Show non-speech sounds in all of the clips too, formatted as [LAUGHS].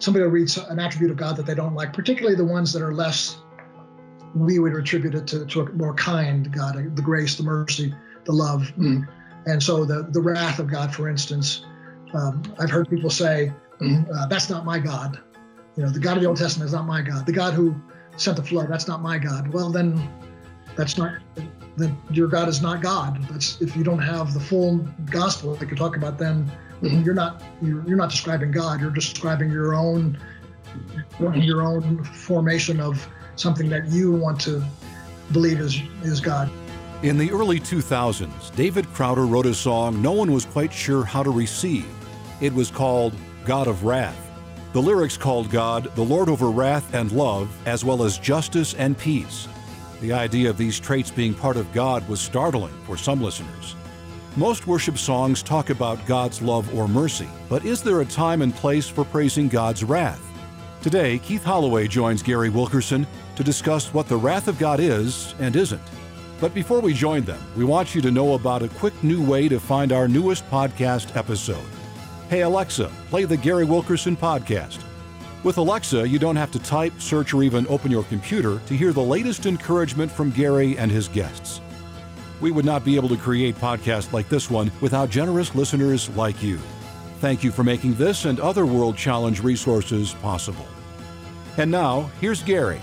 somebody will read an attribute of God that they don't like, particularly the ones that are less, we would attribute it to, to a more kind God, the grace, the mercy, the love. Mm. And so the, the wrath of God, for instance, um, I've heard people say, uh, that's not my God. You know, the God of the Old Testament is not my God. The God who sent the flood, that's not my God. Well, then that's not, then your God is not God. That's if you don't have the full gospel that you talk about, then mm-hmm. you're not you're, you're not describing God. You're describing your own your own formation of something that you want to believe is is God. In the early 2000s, David Crowder wrote a song no one was quite sure how to receive. It was called God of Wrath. The lyrics called God the Lord over wrath and love, as well as justice and peace. The idea of these traits being part of God was startling for some listeners. Most worship songs talk about God's love or mercy, but is there a time and place for praising God's wrath? Today, Keith Holloway joins Gary Wilkerson to discuss what the wrath of God is and isn't. But before we join them, we want you to know about a quick new way to find our newest podcast episode. Hey Alexa, play the Gary Wilkerson podcast. With Alexa, you don't have to type, search, or even open your computer to hear the latest encouragement from Gary and his guests. We would not be able to create podcasts like this one without generous listeners like you. Thank you for making this and other World Challenge resources possible. And now, here's Gary.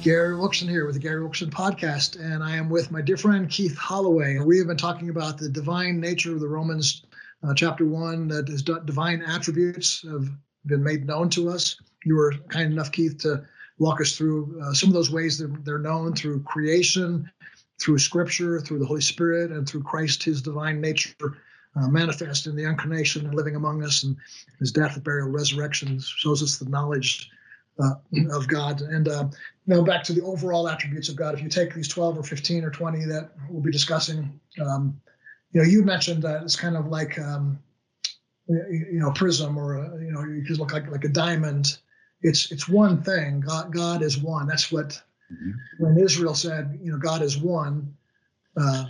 Gary Wilkerson here with the Gary Wilkerson podcast, and I am with my dear friend Keith Holloway. We have been talking about the divine nature of the Romans uh, chapter one, that is divine attributes have been made known to us. You were kind enough, Keith, to walk us through uh, some of those ways that they're known through creation, through Scripture, through the Holy Spirit, and through Christ, His divine nature. Uh, manifest in the incarnation and living among us, and his death, burial, resurrection shows us the knowledge uh, of God. And uh, now back to the overall attributes of God. If you take these 12 or 15 or 20 that we'll be discussing, um, you know, you mentioned that it's kind of like, um, you know, prism or, a, you know, you could look like, like a diamond. It's, it's one thing. God, God is one. That's what, mm-hmm. when Israel said, you know, God is one, uh,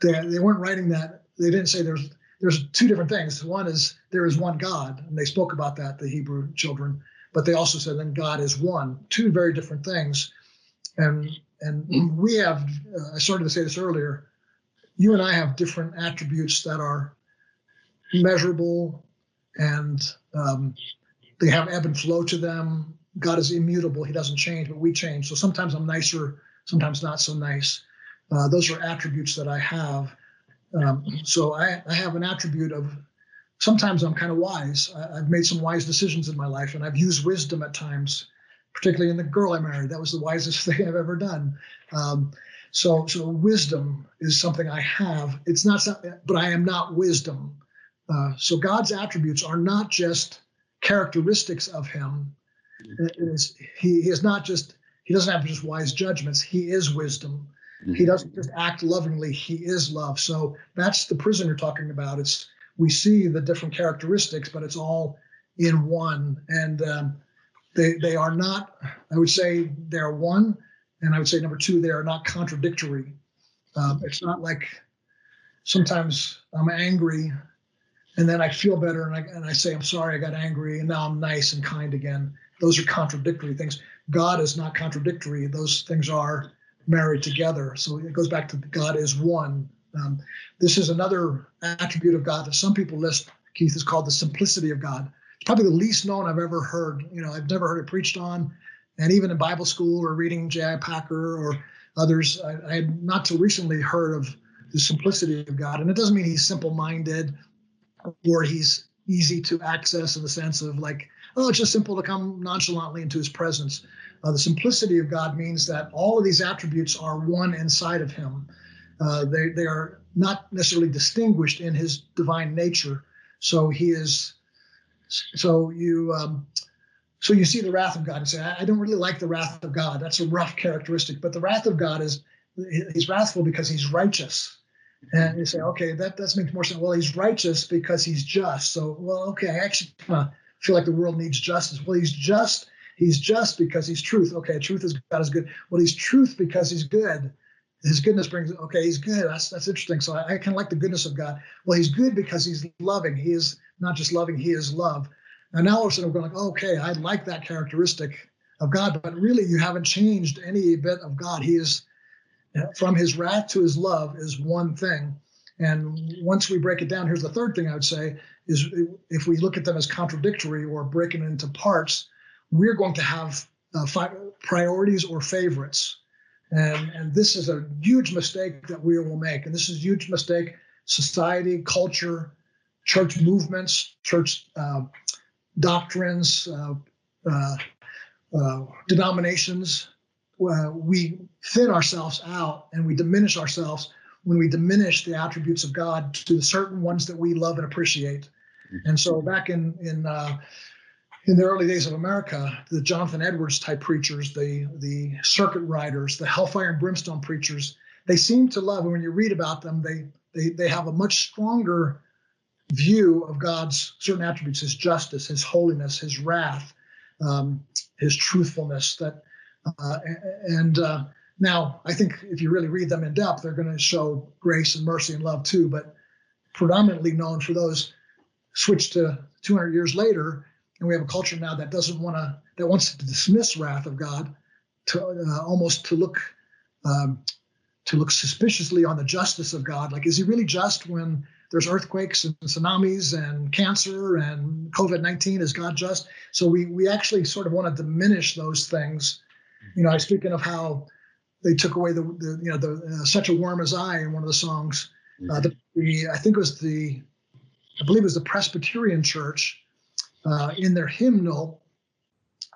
they, they weren't writing that. They didn't say there's, there's two different things. One is there is one God, and they spoke about that, the Hebrew children, but they also said then God is one. Two very different things. And, and we have, uh, I started to say this earlier, you and I have different attributes that are measurable and um, they have ebb and flow to them. God is immutable, He doesn't change, but we change. So sometimes I'm nicer, sometimes not so nice. Uh, those are attributes that I have. Um, so I, I, have an attribute of sometimes I'm kind of wise. I, have made some wise decisions in my life, and I've used wisdom at times, particularly in the girl I married. That was the wisest [LAUGHS] thing I've ever done. Um, so, so wisdom is something I have. It's not, but I am not wisdom. Uh, so God's attributes are not just characteristics of Him. Is, he, he is not just. He doesn't have just wise judgments. He is wisdom. He mm-hmm. doesn't just act lovingly. He is love. So that's the prism you're talking about. It's we see the different characteristics, but it's all in one. And um, they they are not. I would say they are one, and I would say number two, they are not contradictory. Um, it's not like sometimes I'm angry and then I feel better and I, and I say, I'm sorry, I got angry, and now I'm nice and kind again. Those are contradictory things. God is not contradictory. Those things are married together. So it goes back to God is one. Um, this is another attribute of God that some people list, Keith, is called the simplicity of God. It's probably the least known I've ever heard. You know, I've never heard it preached on. And even in Bible school or reading J.I. Packer or others, I, I had not too recently heard of the simplicity of God. And it doesn't mean he's simple minded or he's easy to access in the sense of like, oh, it's just simple to come nonchalantly into his presence. Uh, the simplicity of God means that all of these attributes are one inside of him. Uh, they, they are not necessarily distinguished in his divine nature. So he is, so you, um, so you see the wrath of God and say, I don't really like the wrath of God. That's a rough characteristic. But the wrath of God is he's wrathful because he's righteous. And you say, okay, that does make more sense. Well, he's righteous because he's just. So, well, okay, I actually uh, feel like the world needs justice. Well, he's just. He's just because he's truth. Okay, truth is God is good. Well, he's truth because he's good. His goodness brings. Okay, he's good. That's that's interesting. So I, I kind of like the goodness of God. Well, he's good because he's loving. He is not just loving. He is love. And now all of a sudden we're going like, okay, I like that characteristic of God, but really you haven't changed any bit of God. He is from his wrath to his love is one thing. And once we break it down, here's the third thing I would say is if we look at them as contradictory or breaking into parts, we're going to have uh, priorities or favorites. And, and this is a huge mistake that we will make. And this is a huge mistake society, culture, church movements, church uh, doctrines, uh, uh, uh we thin ourselves out and we diminish ourselves when we diminish the attributes of God to the certain ones that we love and appreciate. Mm-hmm. And so back in in uh, in the early days of America, the Jonathan Edwards type preachers, the the circuit riders, the hellfire and brimstone preachers, they seem to love. And when you read about them, they they they have a much stronger view of God's certain attributes, His justice, His holiness, His wrath, um, His truthfulness. That uh, and uh, now, I think if you really read them in depth, they're going to show grace and mercy and love too, but predominantly known for those switched to 200 years later. And we have a culture now that doesn't want to, that wants to dismiss wrath of God, to uh, almost to look, um, to look suspiciously on the justice of God. Like, is he really just when there's earthquakes and tsunamis and cancer and COVID 19? Is God just? So we, we actually sort of want to diminish those things. You know, I was speaking of how they took away the, the you know the uh, such a warm as I in one of the songs. Uh, the, the, I think it was the I believe it was the Presbyterian Church uh, in their hymnal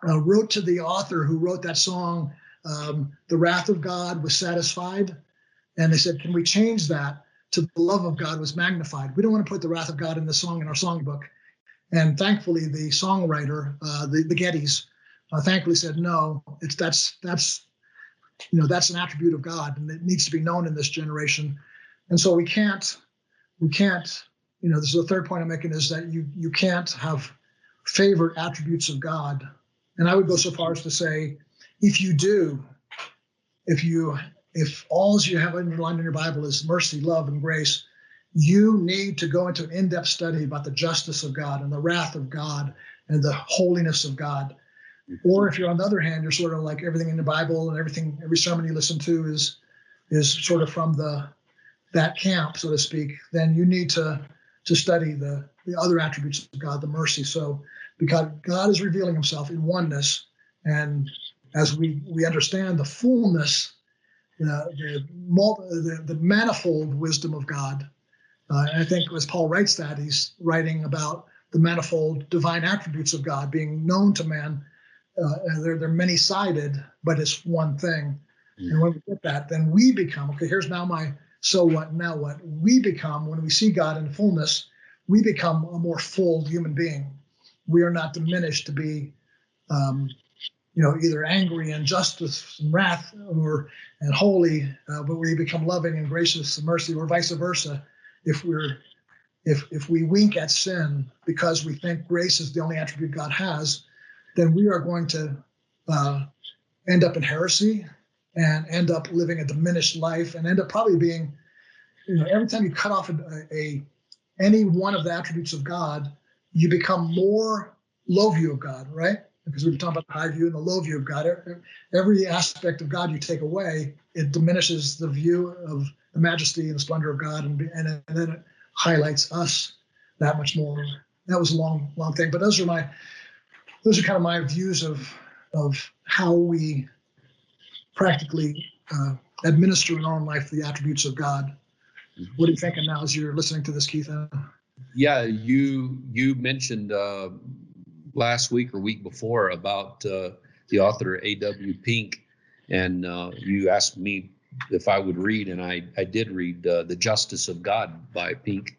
uh, wrote to the author who wrote that song. Um, the wrath of God was satisfied, and they said, "Can we change that to the love of God was magnified?" We don't want to put the wrath of God in the song in our songbook. And thankfully, the songwriter, uh, the, the Gettys, uh, thankfully said, "No, it's that's that's you know that's an attribute of god and it needs to be known in this generation. And so we can't we can't you know this is the third point i'm making is that you you can't have favorite attributes of god. And i would go so far as to say if you do if you if all you have underlined in your bible is mercy love and grace you need to go into an in-depth study about the justice of god and the wrath of god and the holiness of god or if you're on the other hand, you're sort of like everything in the Bible and everything, every sermon you listen to is is sort of from the that camp, so to speak. Then you need to to study the the other attributes of God, the mercy. So because God is revealing Himself in oneness, and as we we understand the fullness, uh, the, the the manifold wisdom of God. Uh, and I think as Paul writes that, he's writing about the manifold divine attributes of God being known to man uh, they're they're many sided, but it's one thing. Mm. And when we get that, then we become okay. Here's now my so what now what we become when we see God in fullness. We become a more full human being. We are not diminished to be, um, you know, either angry and justice and wrath, or and holy, uh, but we become loving and gracious and mercy, or vice versa. If we're if if we wink at sin because we think grace is the only attribute God has, then we are going to uh, end up in heresy and end up living a diminished life and end up probably being, you know, every time you cut off a, a any one of the attributes of God, you become more low view of God, right? Because we've been talking about the high view and the low view of God. Every aspect of God you take away, it diminishes the view of the majesty and the splendor of God, and, and, and then it highlights us that much more. That was a long, long thing, but those are my those are kind of my views of of how we practically uh, administer in our own life the attributes of God. What are you thinking now as you're listening to this, Keith? Yeah, you you mentioned uh, last week or week before about uh, the author A.W. Pink, and uh, you asked me if I would read, and I I did read uh, The Justice of God by Pink,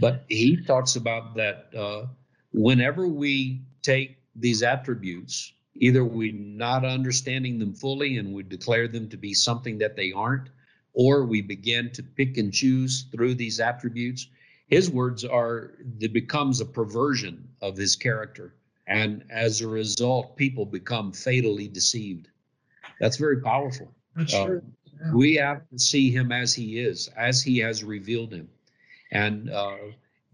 but he talks about that uh, whenever we take these attributes, either we're not understanding them fully and we declare them to be something that they aren't, or we begin to pick and choose through these attributes. His words are it becomes a perversion of his character. And as a result, people become fatally deceived. That's very powerful. That's uh, true. Yeah. We have to see him as he is, as he has revealed him. And uh,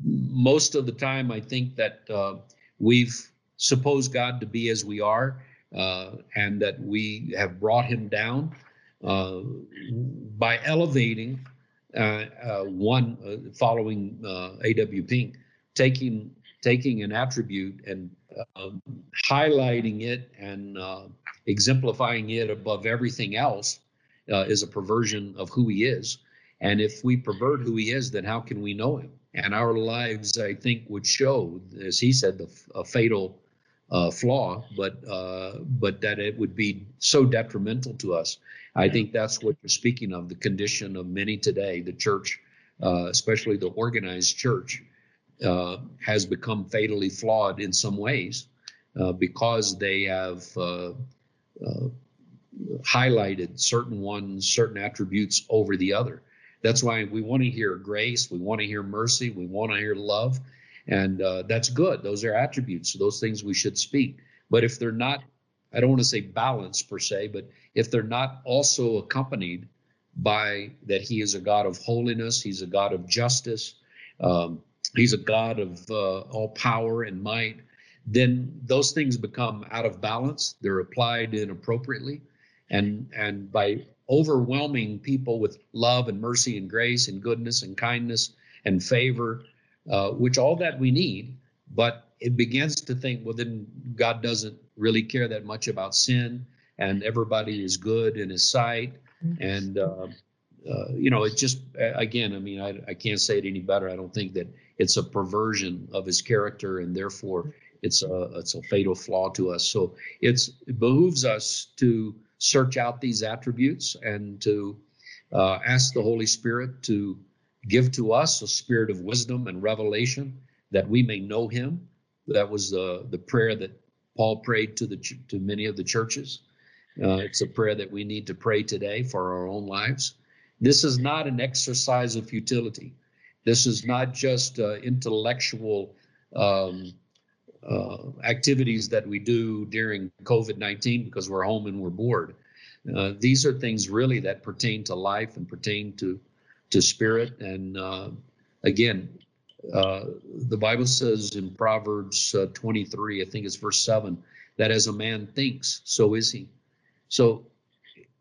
most of the time, I think that uh, we've supposed God to be as we are, uh, and that we have brought him down uh, by elevating uh, uh one uh, following uh, A.W. Pink, taking taking an attribute and um, highlighting it and exemplifying it above everything else is a perversion of who he is. And if we pervert who he is, then how can we know him? And our lives, I think, would show, as he said, the a fatal uh, flaw, but uh, but that it would be so detrimental to us. I think that's what you're speaking of. The condition of many today, the church, uh, especially the organized church, uh, has become fatally flawed in some ways uh, because they have uh, highlighted certain ones, certain attributes over the other. That's why we want to hear grace, we want to hear mercy, we want to hear love, and uh, that's good. Those are attributes. Those things we should speak. But if they're not, I don't want to say balanced per se, but if they're not also accompanied by that He is a God of holiness, He's a God of justice, um, He's a God of uh, all power and might, then those things become out of balance. They're applied inappropriately, and and by overwhelming people with love and mercy and grace and goodness and kindness and favor, uh, which all that we need. But it begins to think, well, then God doesn't really care that much about sin, and everybody is good in His sight. And uh, uh, you know, it just again, I mean, I, I can't say it any better. I don't think that it's a perversion of His character, and therefore it's a it's a fatal flaw to us. So it's it behooves us to search out these attributes and to uh, ask the Holy Spirit to give to us a spirit of wisdom and revelation that we may know Him. That was the the prayer that Paul prayed to the to many of the churches. Uh, it's a prayer that we need to pray today for our own lives. This is not an exercise of futility. This is not just uh, intellectual um, uh, activities that we do during COVID 19 because we're home and we're bored. Uh, these are things really that pertain to life and pertain to to spirit. And uh, again, uh, the Bible says in Proverbs uh, 23, I think it's verse 7, that as a man thinks, so is he. So,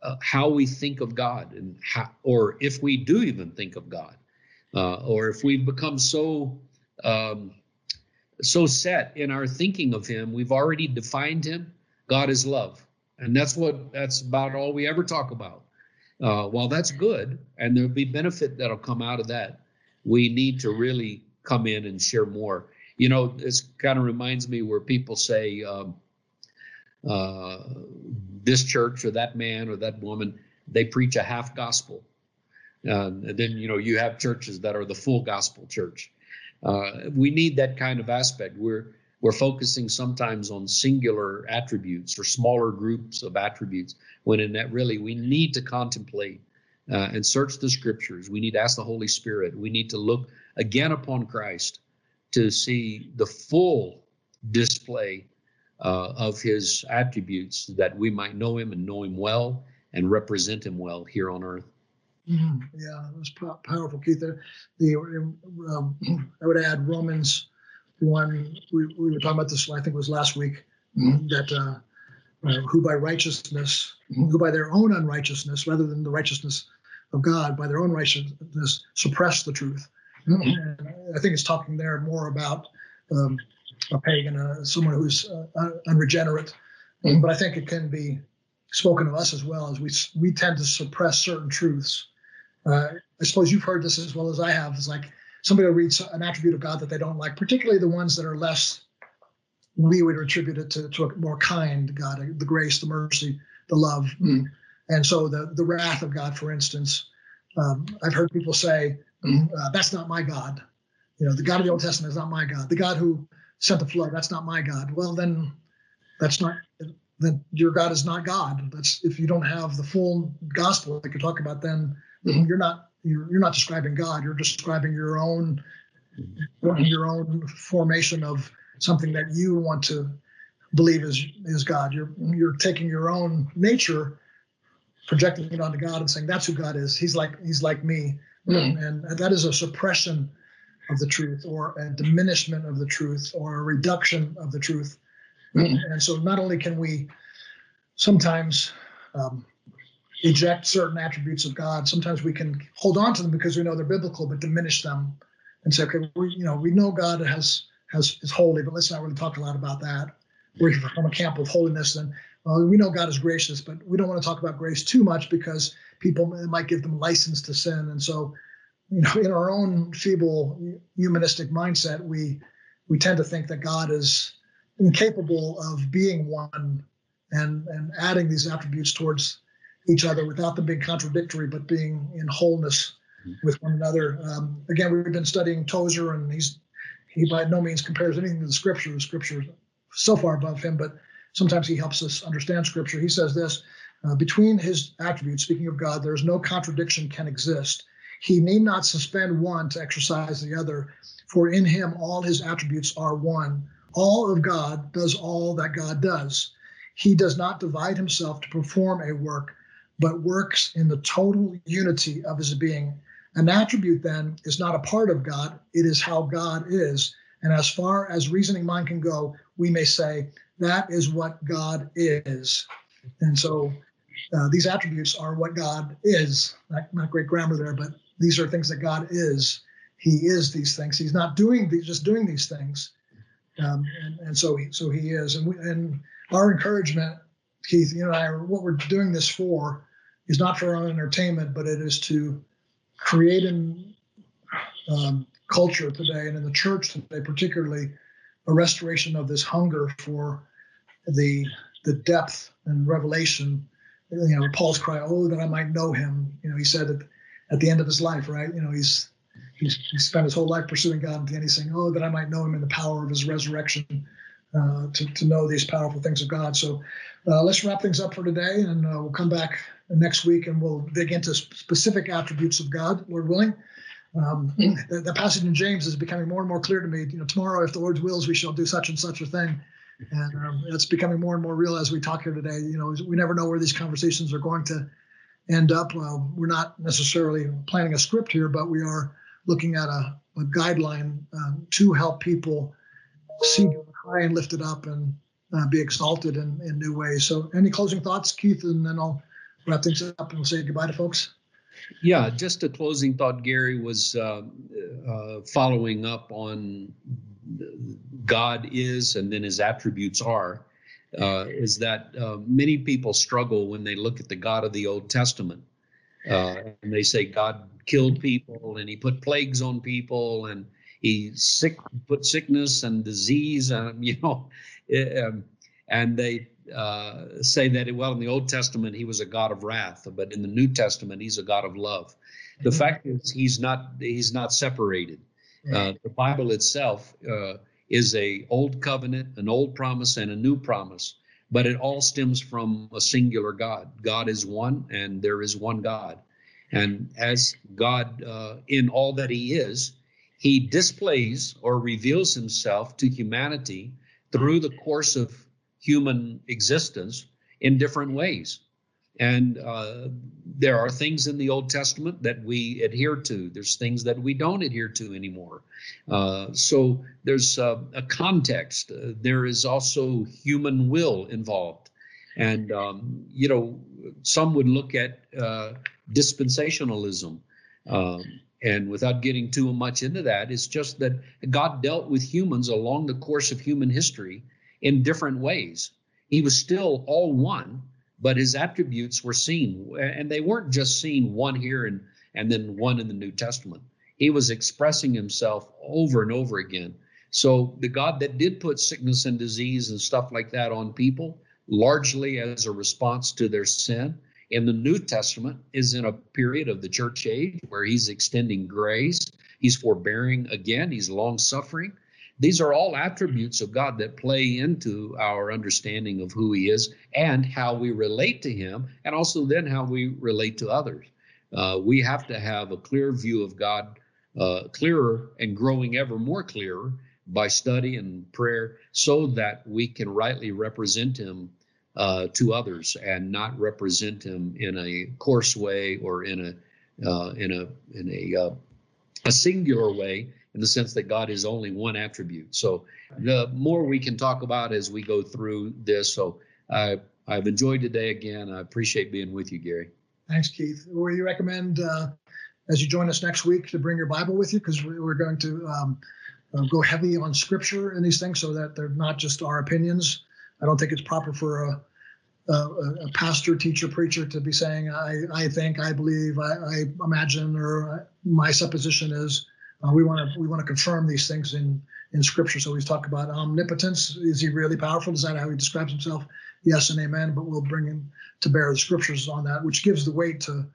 uh, how we think of God, and how, or if we do even think of God, or if we've become so um, so set in our thinking of him we've already defined him god is love and that's what that's about all we ever talk about uh, while that's good and there'll be benefit that'll come out of that. We need to really come in and share more. You know this kind of reminds me where people say um, uh, this church or that man or that woman they preach a half gospel. Uh, and then you know you have churches that are the full gospel church. Uh, we need that kind of aspect. We're we're focusing sometimes on singular attributes or smaller groups of attributes, when in that really we need to contemplate uh, and search the scriptures. We need to ask the Holy Spirit. We need to look again upon Christ to see the full display uh, of his attributes that we might know him and know him well and represent him well here on earth. Mm-hmm. Yeah, that's powerful, Keith. The, the um, [CLEARS THROAT] I would add Romans one. We, we were talking about this. I think it was last week mm-hmm. that uh, uh, who by righteousness, who by their own unrighteousness, rather than the righteousness of God, by their own righteousness, suppress the truth. Mm-hmm. I think it's talking there more about um, a pagan, uh, someone who's uh, unregenerate. But I think it can be spoken of us as well as we we tend to suppress certain truths uh, I suppose you've heard this as well as I have. It's like somebody will read an attribute of God that they don't like, particularly the ones that are less. We would attribute it to, to a more kind God, the grace, the mercy, the love, mm. and so the the wrath of God, for instance. Um, I've heard people say, mm, uh, "That's not my God." You know, the God of the Old Testament is not my God. The God who sent the flood, that's not my God. Well, then, that's not. Then your God is not God. That's if you don't have the full gospel, like you talk about, then you're not you're, you're not describing God. You're describing your own your own formation of something that you want to believe is is God. You're you're taking your own nature, projecting it onto God and saying that's who God is. He's like he's like me, and that is a suppression of the truth or a diminishment of the truth or a reduction of the truth. and so not only can we sometimes um, eject certain attributes of God, sometimes we can hold on to them because we know they're biblical, but diminish them and say, okay, we, you know, we know God has has is holy, but let's not really talk a lot about that. We're from a camp of holiness, then well, we know God is gracious, but we don't want to talk about grace too much because people might give them license to sin. And so, you know, in our own feeble humanistic mindset, we we tend to think that God is incapable of being one and and adding these attributes towards each other without them being contradictory, but being in wholeness with one another. Um, again, we've been studying Tozer, and he's he by no means compares anything to the scripture. The scripture is so far above him, but sometimes he helps us understand scripture. He says this uh, between his attributes, speaking of God, there is no contradiction can exist. He need not suspend one to exercise the other, for in him all his attributes are one. All of God does all that God does. He does not divide himself to perform a work, but works in the total unity of his being. An attribute, then, is not a part of God, it is how God is. And as far as reasoning mind can go, we may say that is what God is. And so uh, these attributes are what God is. Not, not, great grammar there, but these are things that God is. He is these things. He's not doing these, just doing these things. Um, and, and so, he, so he is. And, we, and our encouragement, Keith, you know, I, what we're doing this for is not for our own entertainment, but it is to create in um, culture today and in the church today, particularly a restoration of this hunger for the the depth and revelation. You know, Paul's cry, "Oh, that I might know Him." You know, he said at, at the end of his life, right? You know, he's he's he spent his whole life pursuing God, and then he's saying, "Oh, that I might know Him in the power of His resurrection." Uh, to, to know these powerful things of God. So uh, let's wrap things up for today, and uh, we'll come back next week and we'll dig into specific attributes of God, Lord willing. Um, the, the, passage in James is becoming more and more clear to me. You know, tomorrow, if the Lord wills, we shall do such and such a thing, and um, it's becoming more and more real as we talk here today. You know, we never know where these conversations are going to end up. Well, we're not necessarily planning a script here, but we are looking at a, a guideline um, to help people see high and lifted up and uh, be exalted in, in new ways. So, any closing thoughts, Keith, and then I'll wrap things up and we'll say goodbye to folks. Yeah, just a closing thought, Gary, was uh, uh, following up on God is and then his attributes are. Uh, is that uh, many people struggle when they look at the God of the Old Testament uh, and they say God killed people and he put plagues on people and he sick put sickness and disease, um, [LAUGHS] you know, um, and they uh, say that well in the Old Testament he was a God of wrath, but in the New Testament he's a God of love. The mm-hmm. fact is he's not he's not separated. Uh, the Bible itself uh, is a old covenant, an old promise, and a new promise, but it all stems from a singular God. God is one, and there is one God. And as God, uh, in all that He is, He displays or reveals Himself to humanity through the course of human existence in different ways. And uh, there are things in the Old Testament that we adhere to. There's things that we don't adhere to anymore. Uh, so there's uh, a context. Uh, there is also human will involved. And, um, you know, some would look at uh, dispensationalism. Um, and without getting too much into that, it's just that God dealt with humans along the course of human history in different ways. He was still all one, but his attributes were seen, and they weren't just seen one here and, and then one in the New Testament. He was expressing himself over and over again. So the God that did put sickness and disease and stuff like that on people, largely as a response to their sin, in the New Testament is in a period of the church age where he's extending grace, he's forbearing again, he's long suffering. These are all attributes of God that play into our understanding of who He is and how we relate to Him, and also then how we relate to others. Uh, we have to have a clear view of God, uh, clearer and growing ever more clearer by study and prayer, so that we can rightly represent Him uh, to others and not represent Him in a coarse way or in a uh, in a in a uh, a singular way in the sense that God is only one attribute. So the more we can talk about as we go through this. So I I've enjoyed today again. I appreciate being with you, Gary. Thanks, Keith. You recommend uh, as you join us next week to bring your Bible with you because we're going to um, uh, go heavy on Scripture and these things so that they're not just our opinions. I don't think it's proper for a, a, a pastor, teacher, preacher to be saying I I think, I believe, I, I imagine, or my supposition is. Uh, we want to we want to confirm these things in in Scripture. So he's talking about omnipotence. Is he really powerful? Is that how he describes himself? Yes and amen. But we'll bring him to bear the Scriptures on that, which gives the weight to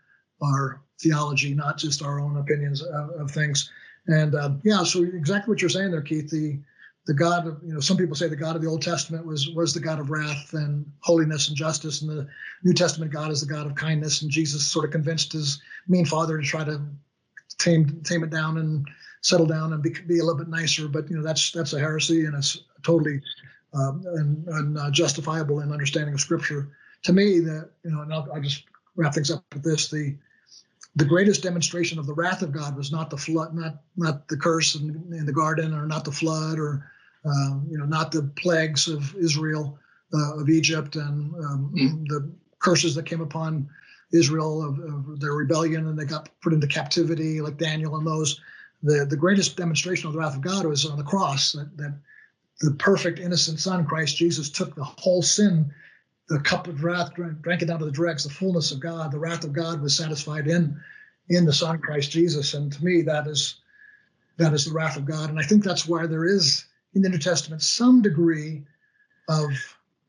our theology, not just our own opinions of, of things. And uh, yeah, so exactly what you're saying there, Keith. The the God of you know some people say the God of the Old Testament was was the God of wrath and holiness and justice, and the New Testament God is the God of kindness. And Jesus sort of convinced his mean father to try to tame tame it down and settle down and be, be a little bit nicer. But you know that's that's a heresy, and it's totally um, and, and uh, justifiable in understanding of Scripture. To me, that you know, and I'll, I'll just wrap things up with this: the the greatest demonstration of the wrath of God was not the flood, not not the curse in, in the garden, or not the flood, or um, you know, not the plagues of Israel, uh, of Egypt, and um, the curses that came upon Israel of, of, their rebellion, and they got put into captivity, like Daniel and those. The the greatest demonstration of the wrath of God was on the cross. That, that the perfect innocent Son, Christ Jesus, took the whole sin the cup of wrath, drank it down to the dregs, the fullness of God, the wrath of God was satisfied in in the Son Christ Jesus. And to me, that is that is the wrath of God. And I think that's why there is in the New Testament some degree of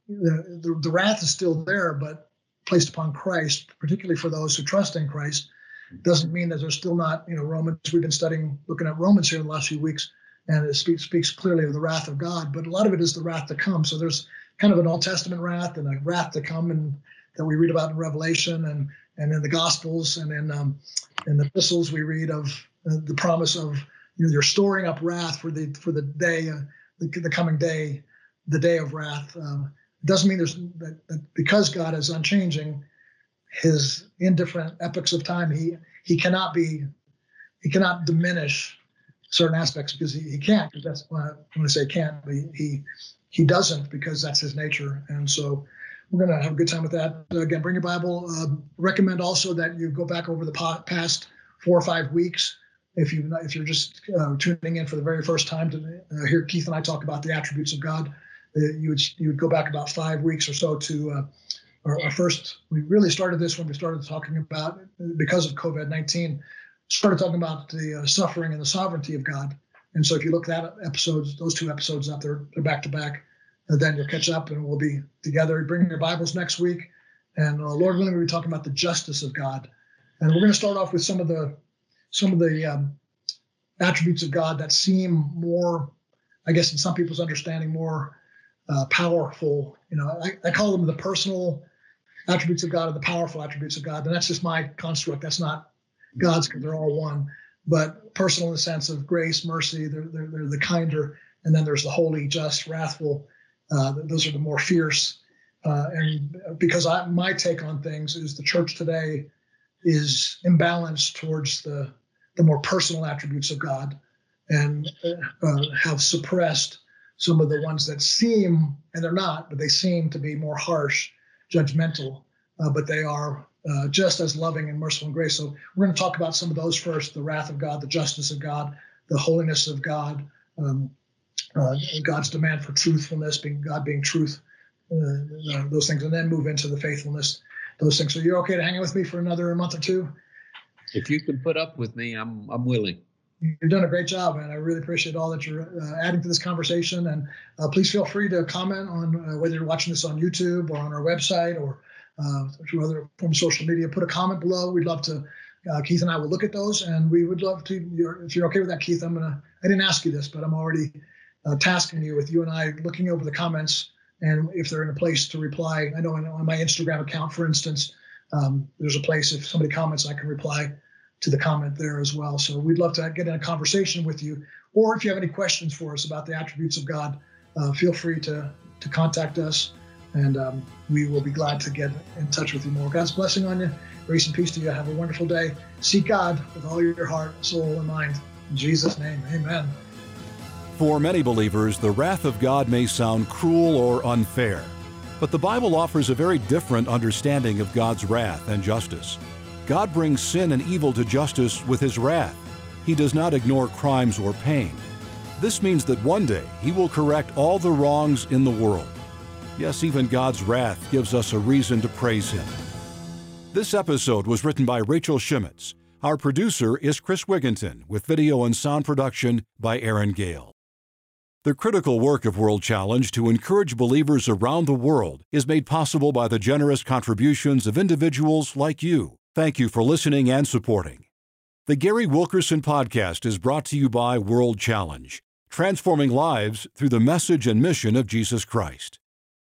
the, the, the wrath is still there, but placed upon Christ, particularly for those who trust in Christ, doesn't mean that there's still not, you know, Romans. We've been studying, looking at Romans here in the last few weeks, and it speaks, speaks clearly of the wrath of God. But a lot of it is the wrath to come. So there's kind of an Old Testament wrath and a wrath to come, and that we read about in Revelation and and in the Gospels and in um, in the epistles we read of uh, the promise of you know you're storing up wrath for the for the day, uh, the, the, coming day, the day of wrath. Um, doesn't mean there's that, that because God is unchanging, his indifferent epochs of time, he he cannot be he cannot diminish certain aspects because he, he can't. That's when I, when I say can't, but he, he doesn't because that's his nature. And so we're going to have a good time with that. Again, bring your Bible. Uh, recommend also that you go back over the past four or five weeks. If you if you're just uh, tuning in for the very first time to uh, hear Keith and I talk about the attributes of God, you would you would go back about five weeks or so to uh, our, our, first. We really started this when we started talking about because of COVID nineteen. Started talking about the uh, suffering and the sovereignty of God and so if you look at episodes, those two episodes up, they're, they're back to back. Then you'll catch up and we'll be together. Bring your Bibles next week. And uh, Lord willing, we'll be talking about the justice of God. And we're going to start off with some of the some of the um, attributes of God that seem more, I guess, in some people's understanding, more uh, powerful. You know, I, I call them the personal attributes of God or the powerful attributes of God. And that's just my construct. That's not God's because they're all one but personal in the sense of grace, mercy. They're, they're, they're the kinder. And then there's the holy, just, wrathful. Uh, those are the more fierce. Uh, and because I, my take on things is the church today is imbalanced towards the, the more personal attributes of God and uh, have suppressed some of the ones that seem, and they're not, but they seem to be more harsh, judgmental, uh, but they are uh, just as loving and merciful and grace. So we're going to talk about some of those first: the wrath of God, the justice of God, the holiness of God, um, uh, God's demand for truthfulness, being God being truth, uh, those things, and then move into the faithfulness, those things. So you're okay to hang out with me for another month or two? If you can put up with me, I'm I'm willing. You've done a great job, and I really appreciate all that you're uh, adding to this conversation. And uh, please feel free to comment on uh, whether you're watching this on YouTube or on our website or uh, through other forms of social media. Put a comment below. We'd love to. Uh, Keith and I will look at those, and we would love to. You're, if you're okay with that, Keith, I'm gonna. I didn't ask you this, but I'm already uh, tasking you with you and I looking over the comments, and if they're in a place to reply. I know on my Instagram account, for instance, um, there's a place if somebody comments, I can reply to the comment there as well. So we'd love to get in a conversation with you, or if you have any questions for us about the attributes of God, uh, feel free to to contact us and um, we will be glad to get in touch with you more. God's blessing on you. Grace and peace to you. Have a wonderful day. Seek God with all your heart, soul, and mind. In Jesus' name, amen. For many believers, the wrath of God may sound cruel or unfair, but the Bible offers a very different understanding of God's wrath and justice. God brings sin and evil to justice with his wrath. He does not ignore crimes or pain. This means that one day he will correct all the wrongs in the world. Yes, even God's wrath gives us a reason to praise him. This episode was written by Rachel Shimitz. Our producer is Chris Wigginton, with video and sound production by Aaron Gale. The critical work of World Challenge to encourage believers around the world is made possible by the generous contributions of individuals like you. Thank you for listening and supporting. The Gary Wilkerson Podcast is brought to you by World Challenge, transforming lives through the message and mission of Jesus Christ.